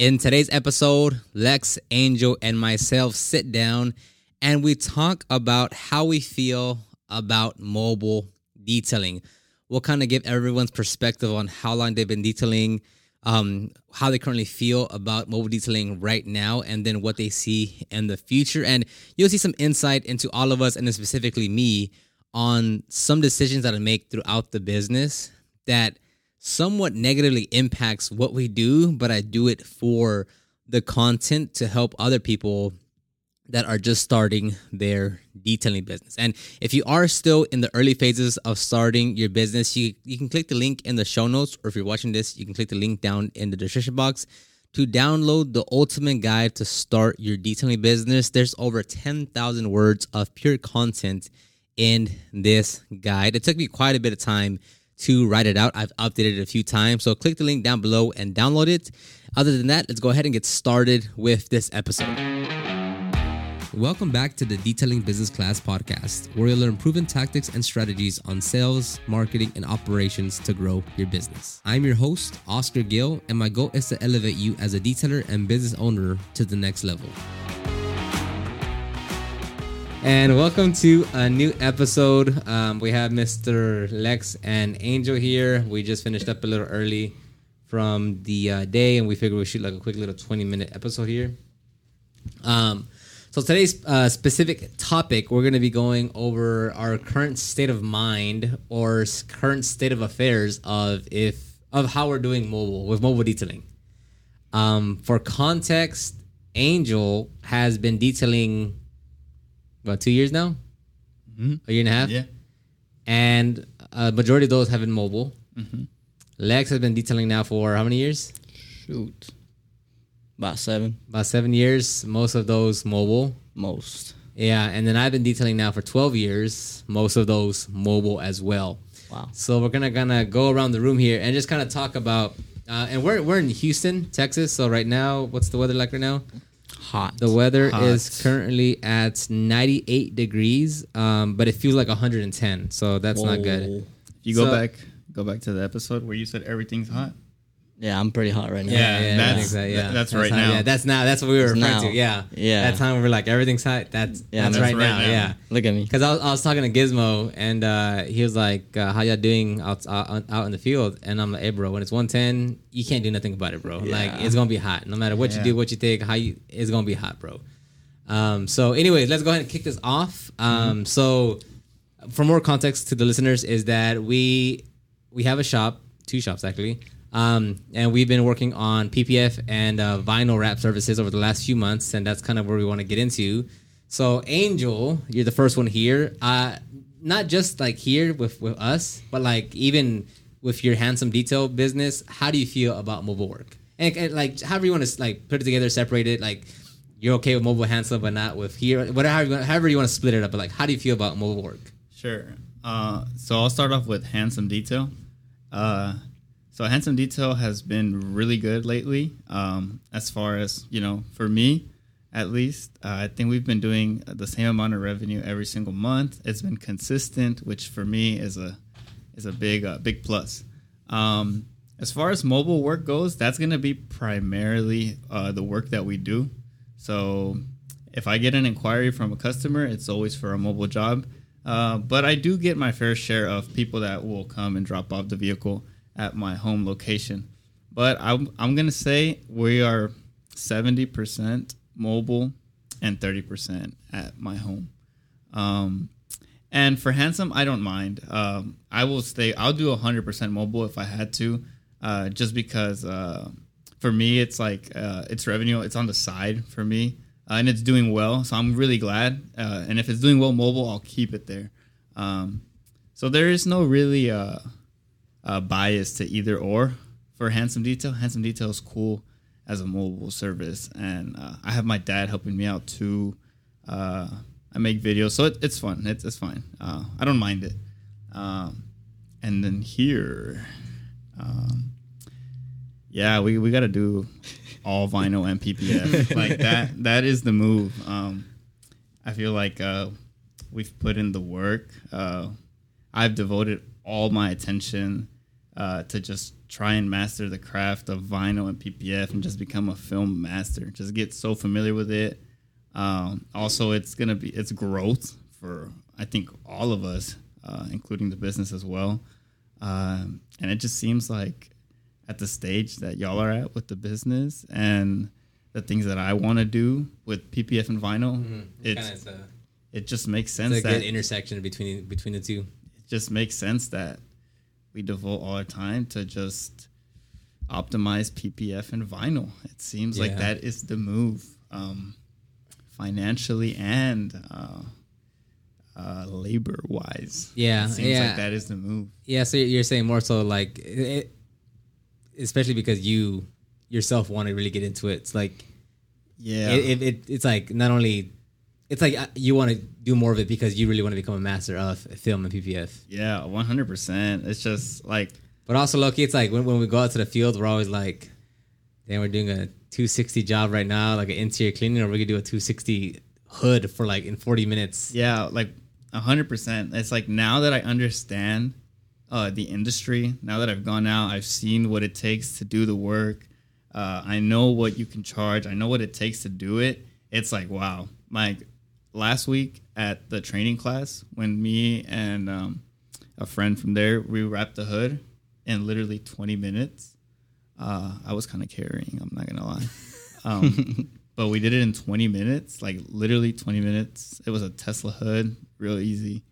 In today's episode, Lex, Angel, and myself sit down and we talk about how we feel about mobile detailing. We'll kind of give everyone's perspective on how long they've been detailing, um, how they currently feel about mobile detailing right now, and then what they see in the future. And you'll see some insight into all of us, and specifically me, on some decisions that I make throughout the business that somewhat negatively impacts what we do, but I do it for the content to help other people that are just starting their detailing business. And if you are still in the early phases of starting your business, you, you can click the link in the show notes, or if you're watching this, you can click the link down in the description box to download the ultimate guide to start your detailing business. There's over 10,000 words of pure content in this guide. It took me quite a bit of time to write it out. I've updated it a few times. So click the link down below and download it. Other than that, let's go ahead and get started with this episode. Welcome back to the Detailing Business Class podcast, where you'll learn proven tactics and strategies on sales, marketing, and operations to grow your business. I'm your host, Oscar Gill, and my goal is to elevate you as a detailer and business owner to the next level. And welcome to a new episode. Um, we have Mr. Lex and Angel here. We just finished up a little early from the uh, day, and we figured we shoot like a quick little 20 minute episode here. Um, so today's uh, specific topic, we're going to be going over our current state of mind or current state of affairs of if of how we're doing mobile with mobile detailing. Um, for context, Angel has been detailing about two years now, Mm-hmm. a year and a half, Yeah. and a majority of those have been mobile. Mm-hmm. Lex has been detailing now for how many years? Shoot. About seven, About seven years. Most of those mobile. most. Yeah, and then I've been detailing now for 12 years, most of those mobile as well. Wow. So we're gonna gonna go around the room here and just kind of talk about. Uh, and we're we're in Houston, Texas. So right now, what's the weather like right now? Hot. The weather Hot. is currently at 98 degrees, um, but it feels like 110. So that's not good. Whoa. You go So- back, go back to the episode where you said everything's hot. Yeah, I'm pretty hot right now. Yeah, I that's- think so, that- that's right how- now. Yeah, that's now. That's what we were referring now. to. Yeah, Yeah. That time we were like everything's hot. That's Yeah, that's, that's right, right now. now. Yeah. Look at me. Because I was, I was talking to Gizmo and uh, he was like, uh, "How y'all doing out, out out in the field?" And I'm like, "Hey, bro, when it's 110, you can't do nothing about it, bro. Like it's gonna be hot. No matter what you do, what you think, how you, it's gonna be hot, bro." Um, so, anyways, let's go ahead and kick this off. Um, So, for more context to the listeners, is that we we have a shop, two shops actually, um, and we've been working on PPF and uh, vinyl wrap services over the last few months, and that's kind of where we want to get into. So, Angel, you're the first one here. Uh, not just like here with with us, but like even with your handsome detail business. How do you feel about mobile work? And, and like, however you want to like put it together, separate it, like you're okay with mobile handsome, but not with here. Whatever, however you want to split it up. But like, how do you feel about mobile work? Sure. Uh, so I'll start off with handsome detail. Uh, so handsome detail has been really good lately. Um, as far as you know, for me, at least, uh, I think we've been doing the same amount of revenue every single month. It's been consistent, which for me is a is a big uh, big plus. Um, as far as mobile work goes, that's going to be primarily uh, the work that we do. So if I get an inquiry from a customer, it's always for a mobile job. Uh, but I do get my fair share of people that will come and drop off the vehicle at my home location. But I'm, I'm going to say we are 70% mobile and 30% at my home. Um, and for handsome, I don't mind. Um, I will stay. I'll do 100% mobile if I had to, uh, just because uh, for me it's like uh, it's revenue. It's on the side for me, uh, and it's doing well. So I'm really glad. Uh, and if it's doing well mobile, I'll keep it there. Um, so there is no really uh, bias to either or for handsome detail. Handsome detail is cool as a mobile service, and uh, I have my dad helping me out too. Uh, I make videos, so it, it's fun. It's, it's fine. Uh, I don't mind it. Um, and then here, um, yeah, we, we got to do all vinyl and PPF like that. That is the move. Um, I feel like uh, we've put in the work. Uh, I've devoted all my attention uh, to just try and master the craft of vinyl and PPF and just become a film master. Just get so familiar with it. Um, also, it's gonna be it's growth for I think all of us, uh, including the business as well. Um, and it just seems like at the stage that y'all are at with the business and the things that I want to do with PPF and vinyl, it's Kinda, it's a, it just makes it's sense a that good intersection between between the two. Just makes sense that we devote all our time to just optimize PPF and vinyl. It seems like that is the move, um, financially and uh, uh, labor wise. Yeah, it seems yeah. like that is the move. Yeah, so you're saying more so like, it, especially because you yourself want to really get into it. It's like Yeah, it, it, it it's like not only it's like uh, you want to do more of it because you really want to become a master of film and PPF. yeah, one hundred percent. It's just like But also, Loki, it's like when, when we go out to the field, we're always like, damn, we're doing a 260 job right now, like an interior cleaning, or we could do a 260 hood for like in 40 minutes. Yeah, like hundred percent. It's like now that I understand uh, the industry, now that I've gone out, I've seen what it takes to do the work. Uh, I know what you can charge. I know what it takes to do it. It's like wow. Like last week at the training class, when me and um, a friend from there we wrapped the hood in literally twenty minutes. Uh, I was kind of carrying. I'm not gonna lie. Um, but we did it in 20 minutes, like literally 20 minutes. It was a Tesla hood, real easy.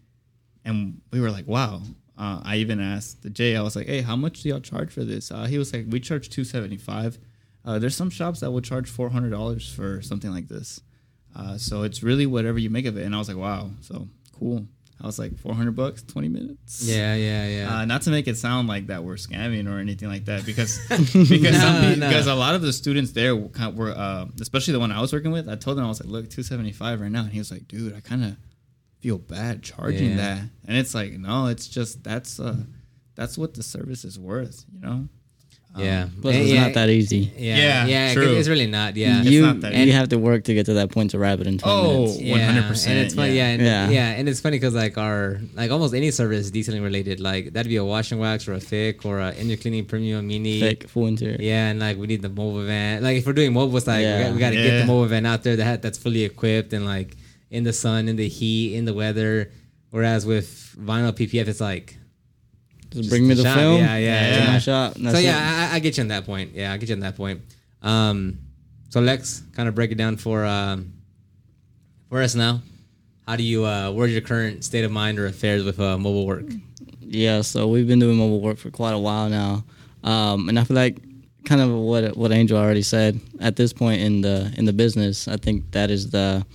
And we were like, wow. Uh, I even asked the Jay, I was like, hey, how much do y'all charge for this? Uh, he was like, we charge 275 uh, There's some shops that will charge $400 for something like this. Uh, so it's really whatever you make of it. And I was like, wow. So cool. I was like, 400 bucks, 20 minutes. Yeah, yeah, yeah. Uh, not to make it sound like that we're scamming or anything like that, because because some No, pe- no. because a lot of the students there were, were uh, especially the one I was working with. I told them I was like, look, two seventy five right now, and he was like, dude, I kind of feel bad charging Yeah. that, and it's like, no, it's just that's uh, that's what the service is worth, you know. Um, yeah. Plus, And it's yeah, not that easy. Yeah, Yeah, yeah. true. It's really not. Yeah. It's you not that you easy. have to work to get to that point to wrap it in 20 Oh, minutes. Yeah, 100%, And it's funny, yeah, yeah. and, Yeah. yeah, and it's funny because like our like almost any service detailing related, like that'd be a wash and wax or a thick or a inner cleaning premium mini. Thick, full interior. Yeah, and like we need the mobile van. Like if we're doing mobile, it's like Yeah. we got to get the mobile van out there that that's fully equipped and like in the sun, in the heat, in the weather. Whereas with vinyl PPF, it's like Just bring me the film. Yeah, yeah, yeah. my shop. so. Yeah, I, I get you on that point. Yeah, I get you on that point. Um, so Lex, kind of break it down for um, for us now. How do you? Uh, where's your current state of mind or affairs with uh, mobile work? Yeah, so we've been doing mobile work for quite a while now, um, and I feel like kind of what what Angel already said. At this point in the in the business, I think that is the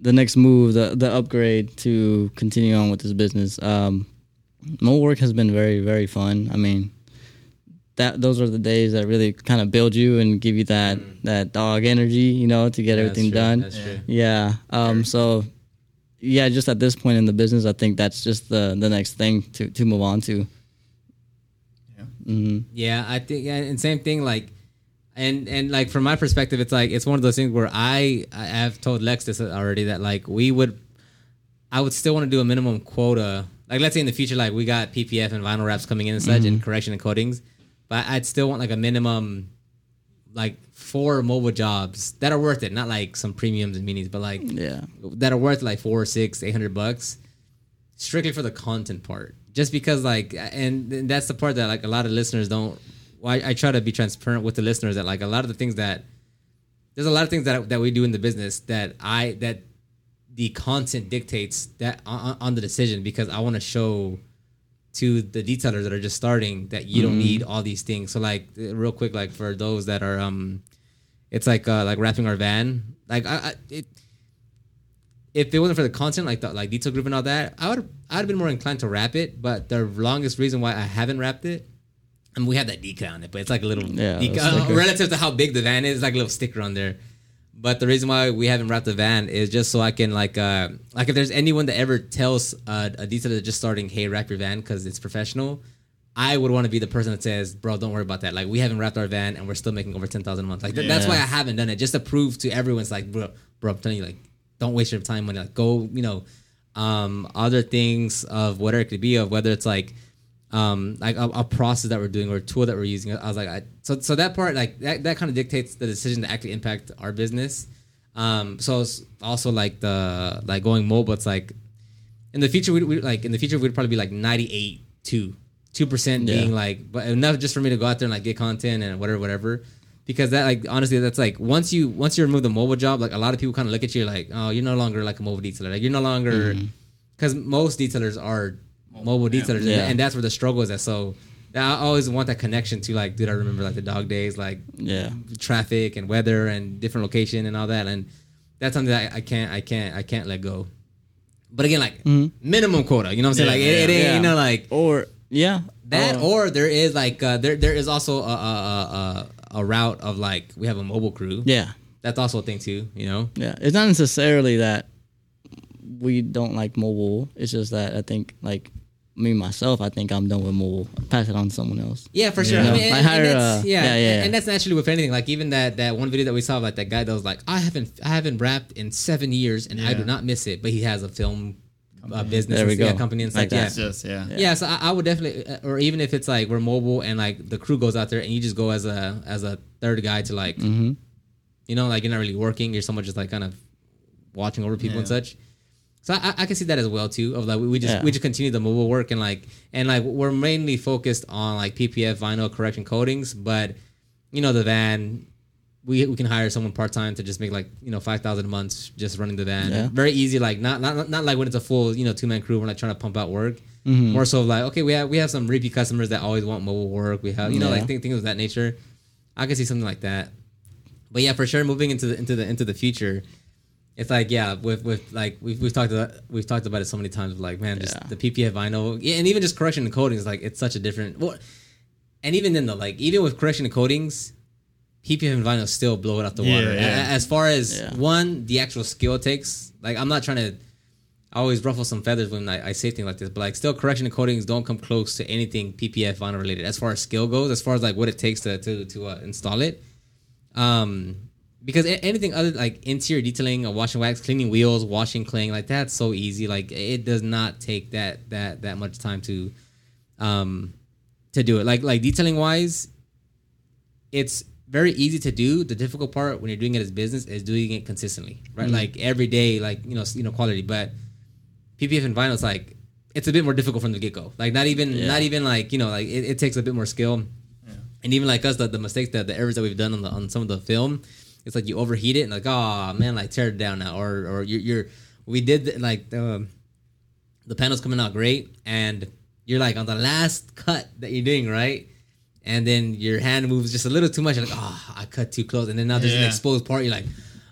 the next move, the the upgrade to continue on with this business. Um, mobile work has been very very fun. I mean, that those are the days that really kind of build you and give you that that dog energy, you know, to get everything done. Yeah. Um, so, yeah, just at this point in the business, I think that's just the the next thing to to move on to. Yeah. hmm Yeah, I think, yeah, and same thing. Like, and and like from my perspective, it's like it's one of those things where I I have told Lex this already that like we would, I would still want to do a minimum quota. Like, let's say in the future, like we got PPF and vinyl wraps coming in and such, and mm-hmm. correction and coatings, but I'd still want like a minimum, like four mobile jobs that are worth it, not like some premiums and minis, but like Yeah. that are worth like four, six, eight hundred bucks, strictly for the content part. Just because like, and, and that's the part that like a lot of listeners don't. Well, I, I try to be transparent with the listeners that like a lot of the things that there's a lot of things that that we do in the business that I that the content dictates that on, on the decision because I want to show to the detailers that are just starting that you don't need all these things. So like uh, real quick, like for those that are um, it's like uh like wrapping our van. Like I, I it if it wasn't for the content, like the like Detail Groove and all that, I would I'd have been more inclined to wrap it. But the longest reason why I haven't wrapped it, and we have that decal on it, but it's like a little Yeah, decal, the sticker. relative to how big the van is, like a little sticker on there. But the reason why we haven't wrapped the van is just so I can like uh like if there's anyone that ever tells uh, a detailer that's just starting, hey, wrap your van because it's professional. I would want to be the person that says, bro, don't worry about that. Like we haven't wrapped our van and we're still making over ten thousand a month. Like th- that's why I haven't done it, just to prove to everyone's like, bro, bro, I'm telling you, like, don't waste your time money. Like go, you know, um, other things of whatever it could be of whether it's like um, like a, a process that we're doing or a tool that we're using. I was like, I, so so that part like that, that kind of dictates the decision to actually impact our business. Um, so it's also like the like going mobile. It's like in the future we we like in the future we'd probably be like ninety eight two two percent Yeah. being like but enough just for me to go out there and like get content and whatever whatever. Because that like honestly that's like once you once you remove the mobile job like a lot of people kind of look at you like oh you're no longer like a mobile detailer like you're no longer because most detailers are mobile detailers and- Yeah. and that's where the struggle is at so I always want that connection to like dude I remember like the dog days like Yeah. traffic and weather and different location and all that and that's something that I, I can't I can't I can't let go but again like minimum quota you know what I'm saying Yeah, like it, it ain't Yeah. you know like Or yeah. that Oh, or there is like uh, there there is also a, a, a, a, a route of like we have a mobile crew yeah. that's also a thing too you know Yeah. It's not necessarily that we don't like mobile. It's just that I think like me myself, I think I'm done with mobile. Pass it on to someone else. Yeah, for sure. Yeah. I mean, Like and, hire, and that's, uh, yeah, yeah, yeah, and that's naturally with anything. Like even that that one video that we saw, like that guy that was like, I haven't I haven't wrapped in seven years, and I do not miss it. But he has a film uh, business, There we and- yeah, company and Like stuff. that. It's just yeah. yeah, yeah. So I, I would definitely, uh, or even if it's like we're mobile and like the crew goes out there, and you just go as a as a third guy to like, Mm-hmm. you know, like you're not really working. You're someone just like kind of watching over people and such. So I, I can see that as well too. Of like we, just Yeah. we just continue the mobile work and like and like we're mainly focused on like PPF vinyl correction coatings, but you know the van, we we can hire someone part time to just make like you know five thousand a month just running the van. Yeah. Very easy, like not not not like when it's a full you know two man crew. We're not trying to pump out work. Mm-hmm. More so like okay, we have we have some repeat customers that always want mobile work. We have you know Yeah. like things, things of that nature. I can see something like that. But yeah, for sure, moving into the into the into the future, it's like yeah, with with like we've we've talked about we've talked about it so many times. Like man, just Yeah. the PPF vinyl, yeah, and even just correction and coatings, like it's such a different. Well, and even then though, like even with correction and coatings, PPF and vinyl still blow it out the Yeah, water. As far as one, the actual skill it takes. Like I'm not trying to. I always ruffle some feathers when I, I say things like this, but like still correction and coatings don't come close to anything PPF vinyl related as far as skill goes, as far as like what it takes to to to uh, install it. Um, because anything other like interior detailing, a washing wax, cleaning wheels, washing claying, like that's so easy. Like it does not take that that that much time to, um, to do it. Like like detailing wise, it's very easy to do. The difficult part when you're doing it as business is doing it consistently, right? Like every day, like you know, you know, quality. But PPF and vinyl, it's like it's a bit more difficult from the get go. Like not even Yeah. not even like you know like it, it takes a bit more skill. And even like us, the, the mistakes that the errors that we've done on the on some of the film, it's like you overheat it and like oh man, like tear it down now, or or you're, you're we did the- like the the panel's coming out great, and you're like on the last cut that you're doing right, and then your hand moves just a little too much, you're like oh I cut too close, and then now there's an exposed part, you're like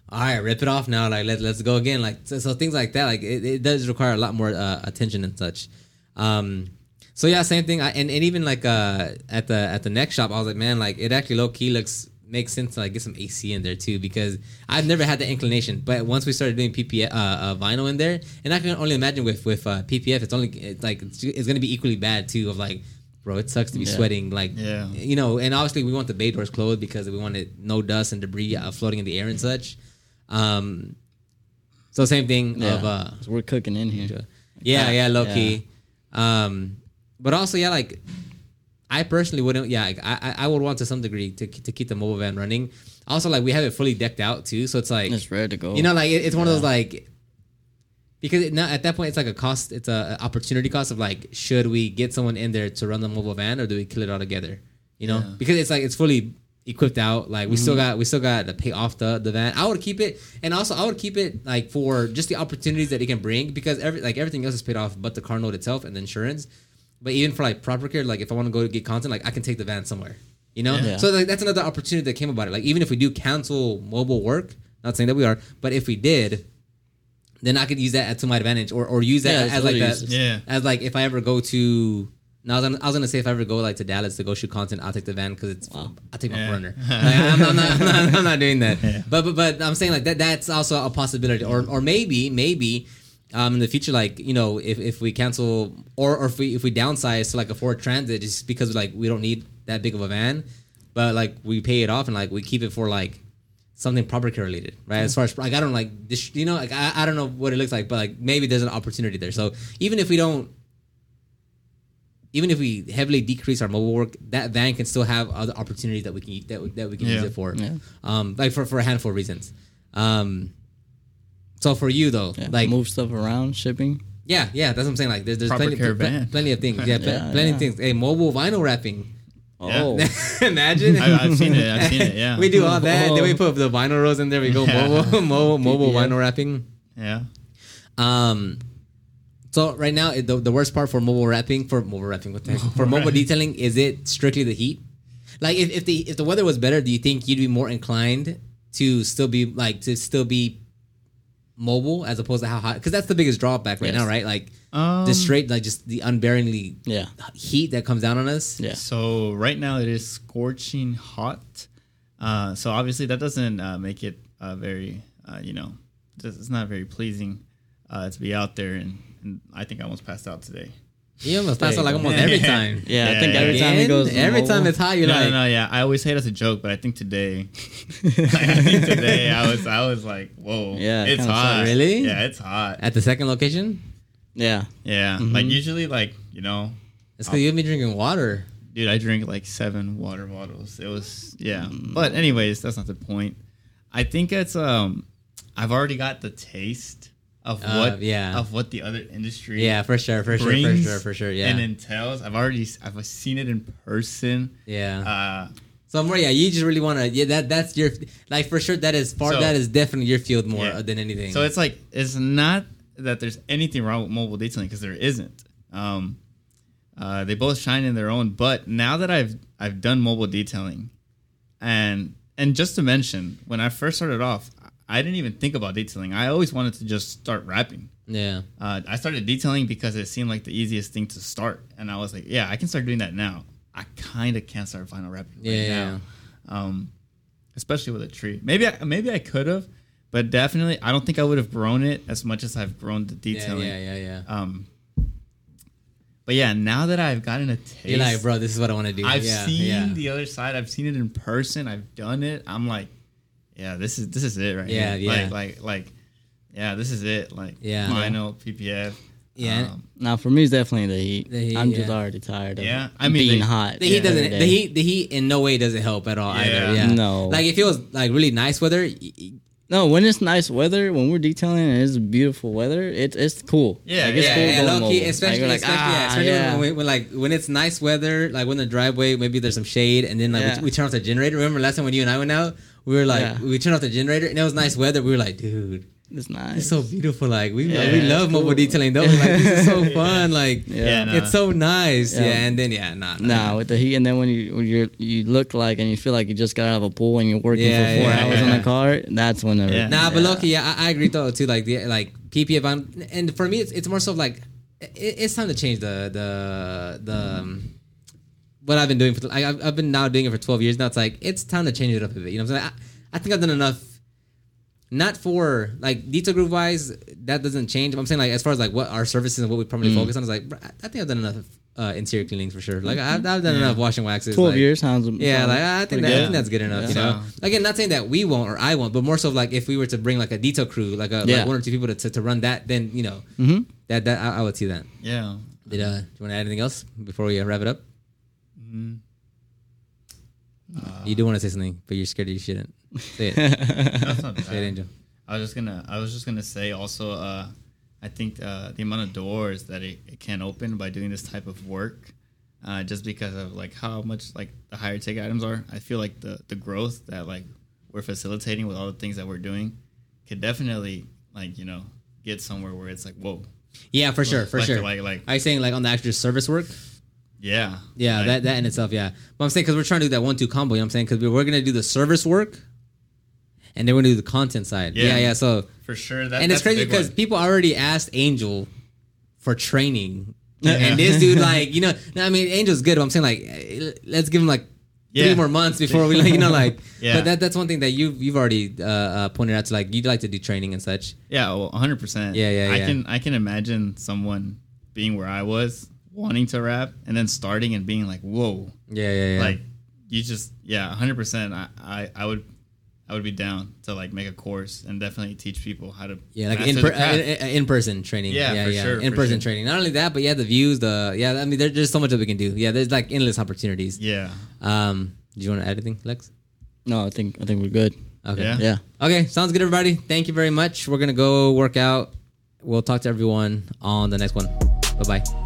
all right, rip it off now, like let let's go again, like so, so things like that, like it, it does require a lot more uh, attention and such. Um, so yeah, same thing. I, and, and even like uh at the at the next shop, I was like, man, like it actually low key looks makes sense to like get some AC in there too because I've never had the inclination. But once we started doing PPF uh, uh, vinyl in there, and I can only imagine with with uh, PPF, it's only it's like it's, it's gonna be equally bad too. Of like, bro, it sucks to be Yeah. sweating. Like, Yeah. you know, and obviously we want the bay doors closed because we wanted no dust and debris uh, floating in the air and such. Um, so same thing Yeah. of uh, we're cooking in here. yeah, yeah, low key. Um, but also, yeah, like I personally wouldn't. Yeah, like, I I I would want to some degree to to keep the mobile van running. Also, like we have it fully decked out too, so it's like It's ready to go. you know, like it, it's one of those like because it, now at that point it's like a cost, it's a, a opportunity cost of like should we get someone in there to run the mobile van or do we kill it all together? You know, Yeah. because it's like it's fully equipped out. Like we still mm-hmm. got we still got to pay off the the van. I would keep it, and also I would keep it like for just the opportunities that it can bring because every like everything else is paid off but the car note itself and the insurance. But even for like proper care, like if I want to go get content, like I can take the van somewhere. You know, Yeah. so like that's another opportunity that came about it. Like even if we do cancel mobile work, not saying that we are, but if we did, then I could use that to my advantage, or or use that Yeah, as like that. Yeah. as like if I ever go to. No, I was, gonna, I was gonna say if I ever go like to Dallas to go shoot content, I'll take the van because it's Wow. I'll take my Yeah. runner. Like, I'm, I'm, not, I'm, not, I'm not doing that. But but but I'm saying like that that's also a possibility, or or maybe maybe um in the future like you know if, if we cancel or or if we if we downsize to like a Ford Transit just because like we don't need that big of a van, but like we pay it off and like we keep it for like something property related, right? As far as like I don't like this, you know, like I, I don't know what it looks like, but like maybe there's an opportunity there. So even if we don't even if we heavily decrease our mobile work, that van can still have other opportunities that we can that, that we can use it for. Yeah. Um, like for for a handful of reasons. Um, so for you though, Yeah, like move stuff around, shipping. yeah, yeah, that's what I'm saying. Like there's, there's plenty, pl- plenty of things. Yeah, pl- Yeah, plenty yeah. of things. Hey, mobile vinyl wrapping. Oh, Imagine. I, I've seen it. I've seen it. Yeah. we do all that. Then we put the vinyl rolls in there. We go Yeah. mobile, mobile, mobile vinyl wrapping. Yeah. Um, so right now, the, the worst part for mobile wrapping, for mobile wrapping, what the heck? for mobile detailing, is it strictly the heat? Like, if, if the if the weather was better, do you think you'd be more inclined to still be like to still be mobile as opposed to how hot? Because that's the biggest drawback right Yes. now, right? Like Um, the straight, like just the unbearingly yeah, heat that comes down on us. yeah. So right now it is scorching hot. Uh, so obviously that doesn't uh, make it uh, very, uh, you know, just- it's not very pleasing uh, to be out there. And, and I think I almost passed out today. You almost pass out like almost every time. Yeah, I think yeah, every yeah. time it goes, to every time it's hot, you're no, like, no, no, yeah. I always say it as a joke, but I think today, I think today I was, I was like, whoa, Yeah, it's kinda hot. sucked. Really? Yeah, it's hot. at the second location. yeah, Yeah, like usually, like you know, It's because you've been drinking water. dude, I drink like seven water bottles. It was yeah. But anyways, that's not the point. I think it's um I've already got the taste of Uh, what yeah. of what the other industry Yeah, for sure, for sure, for sure, for sure. Yeah, and entails. I've already I've seen it in person. yeah. Uh so more, yeah, you just really want to. Yeah, that that's your like for sure. That is far. So- that is definitely your field more Yeah. than anything. so it's like it's not that there's anything wrong with mobile detailing because there isn't. Um uh, they both shine in their own, but now that I've I've done mobile detailing, and and just to mention, when I first started off, I didn't even think about detailing. I always wanted to just start wrapping. yeah, Uh, I started detailing because it seemed like the easiest thing to start, and I was like, yeah, I can start doing that now. I kind of can't start vinyl wrapping right Yeah, yeah, now, um, especially with a tree. Maybe I, maybe I could have, but definitely I don't think I would have grown it as much as I've grown the yeah, detailing. yeah, yeah, yeah. Um, but yeah, now that I've gotten a taste, You're like, bro, this is what I want to do. I've yeah, seen yeah. the other side. I've seen it in person. I've done it. I'm like, yeah, this is this is it right Yeah, here. yeah. Like like like, yeah, this is it. Like Yeah. vinyl PPF. Yeah. Um, Now for me, it's definitely the heat. The heat, I'm just already tired of Yeah, I mean, being the- hot. The heat doesn't. day. The heat. The heat in no way doesn't help at all Yeah. either. Yeah. No. Like if it was like really nice weather. y- y- No, when it's nice weather, when we're detailing and it's beautiful weather, it's it's cool. Yeah, like, it's yeah, cool yeah, low key, especially, Like, like, especially, yeah, ah, especially yeah. When, we- when like when it's nice weather, like when the driveway maybe there's some shade, and then like Yeah. we, we turn off the generator. Remember last time when you and I went out, we were like Yeah. we turned off the generator, and it was nice weather. We were like, dude, It's nice. it's so beautiful. Like we Yeah, we it's love mobile detailing though. Like this is so fun. Like yeah. Yeah, no. it's so nice. Yeah. Yeah. and then yeah, nah, nah. Nah, with the heat, and then when you when you you look like and you feel like you just got out of a pool and you're working Yeah, for four yeah, hours on yeah. the car, that's when the Yeah. Nah, but Loki, yeah, I, I agree though too. Like the like PPF on, and for me, it's it's more so like it, it's time to change the the the um, what I've been doing for. I, I've, I've been now doing it for twelve years now. It's like it's time to change it up a bit. You know what I'm saying? I, I think I've done enough. Not for like Detail Groove wise, that doesn't change. I'm saying like as far as like what our services and what we primarily focus on is like I think I've done enough uh, interior cleanings for sure. Like I've, I've done enough washing waxes. twelve like, years sounds yeah, like I think that, I think that's good enough. You Yeah. know, again, not saying that we won't or I won't, but more so like if we were to bring like a detail crew, like a Yeah. like one or two people to, to, to run that, then you know Mhm. that that I, I would see that. Yeah. Did uh, do you want to add anything else before we uh, wrap it up? Mhm. you do want to say something, but you're scared you shouldn't. Say it, That's not say it. Angel. I was just gonna I was just gonna say also uh, I think uh, the amount of doors that it, it can open by doing this type of work, uh, just because of like how much like the higher tech items are. I feel like the the growth that like we're facilitating with all the things that we're doing could definitely like you know get somewhere where it's like whoa Yeah, for sure, for like, sure. like like Are you saying like on the actual service work? Yeah Yeah, that that in itself, yeah. But I'm saying because we're trying to do that one two combo. You know what I'm saying? Because we we're gonna do the service work, and then we're gonna do the content side. Yeah, Yeah. yeah. so for sure that, and it's crazy because people already asked Angel for training, and this dude, like, you know, no, I mean, Angel's good. But I'm saying, like, let's give him like three more months before we, like, you know, like. Yeah. But that that's one thing that you've you've already uh, uh, pointed out to, like, you'd like to do training and such. Yeah, well, 100. percent Yeah, yeah, I yeah. can I can imagine someone being where I was, wanting to wrap, and then starting and being like, "Whoa!" Yeah, yeah, yeah. Like you just yeah, 100. percent I, I I would I would be down to like make a course and definitely teach people how to Yeah, like master in the per, craft. uh, in person training. Yeah, yeah, for yeah. sure, in for person sure. training. Not only that, but yeah, the views, the yeah. I mean, there's just so much that we can do. Yeah, there's like endless opportunities. yeah. Um, do you want to add anything, Lex? No, I think I think we're good. Okay. Yeah. Yeah. Okay, sounds good, everybody. Thank you very much. We're gonna go work out. We'll talk to everyone on the next one. Bye bye.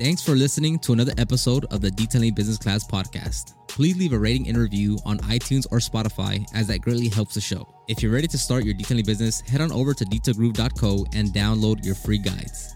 Thanks for listening to another episode of the Detailing Business Class podcast. Please leave a rating and review on iTunes or Spotify, as that greatly helps the show. If you're ready to start your detailing business, head on over to detailgroove.co and download your free guides.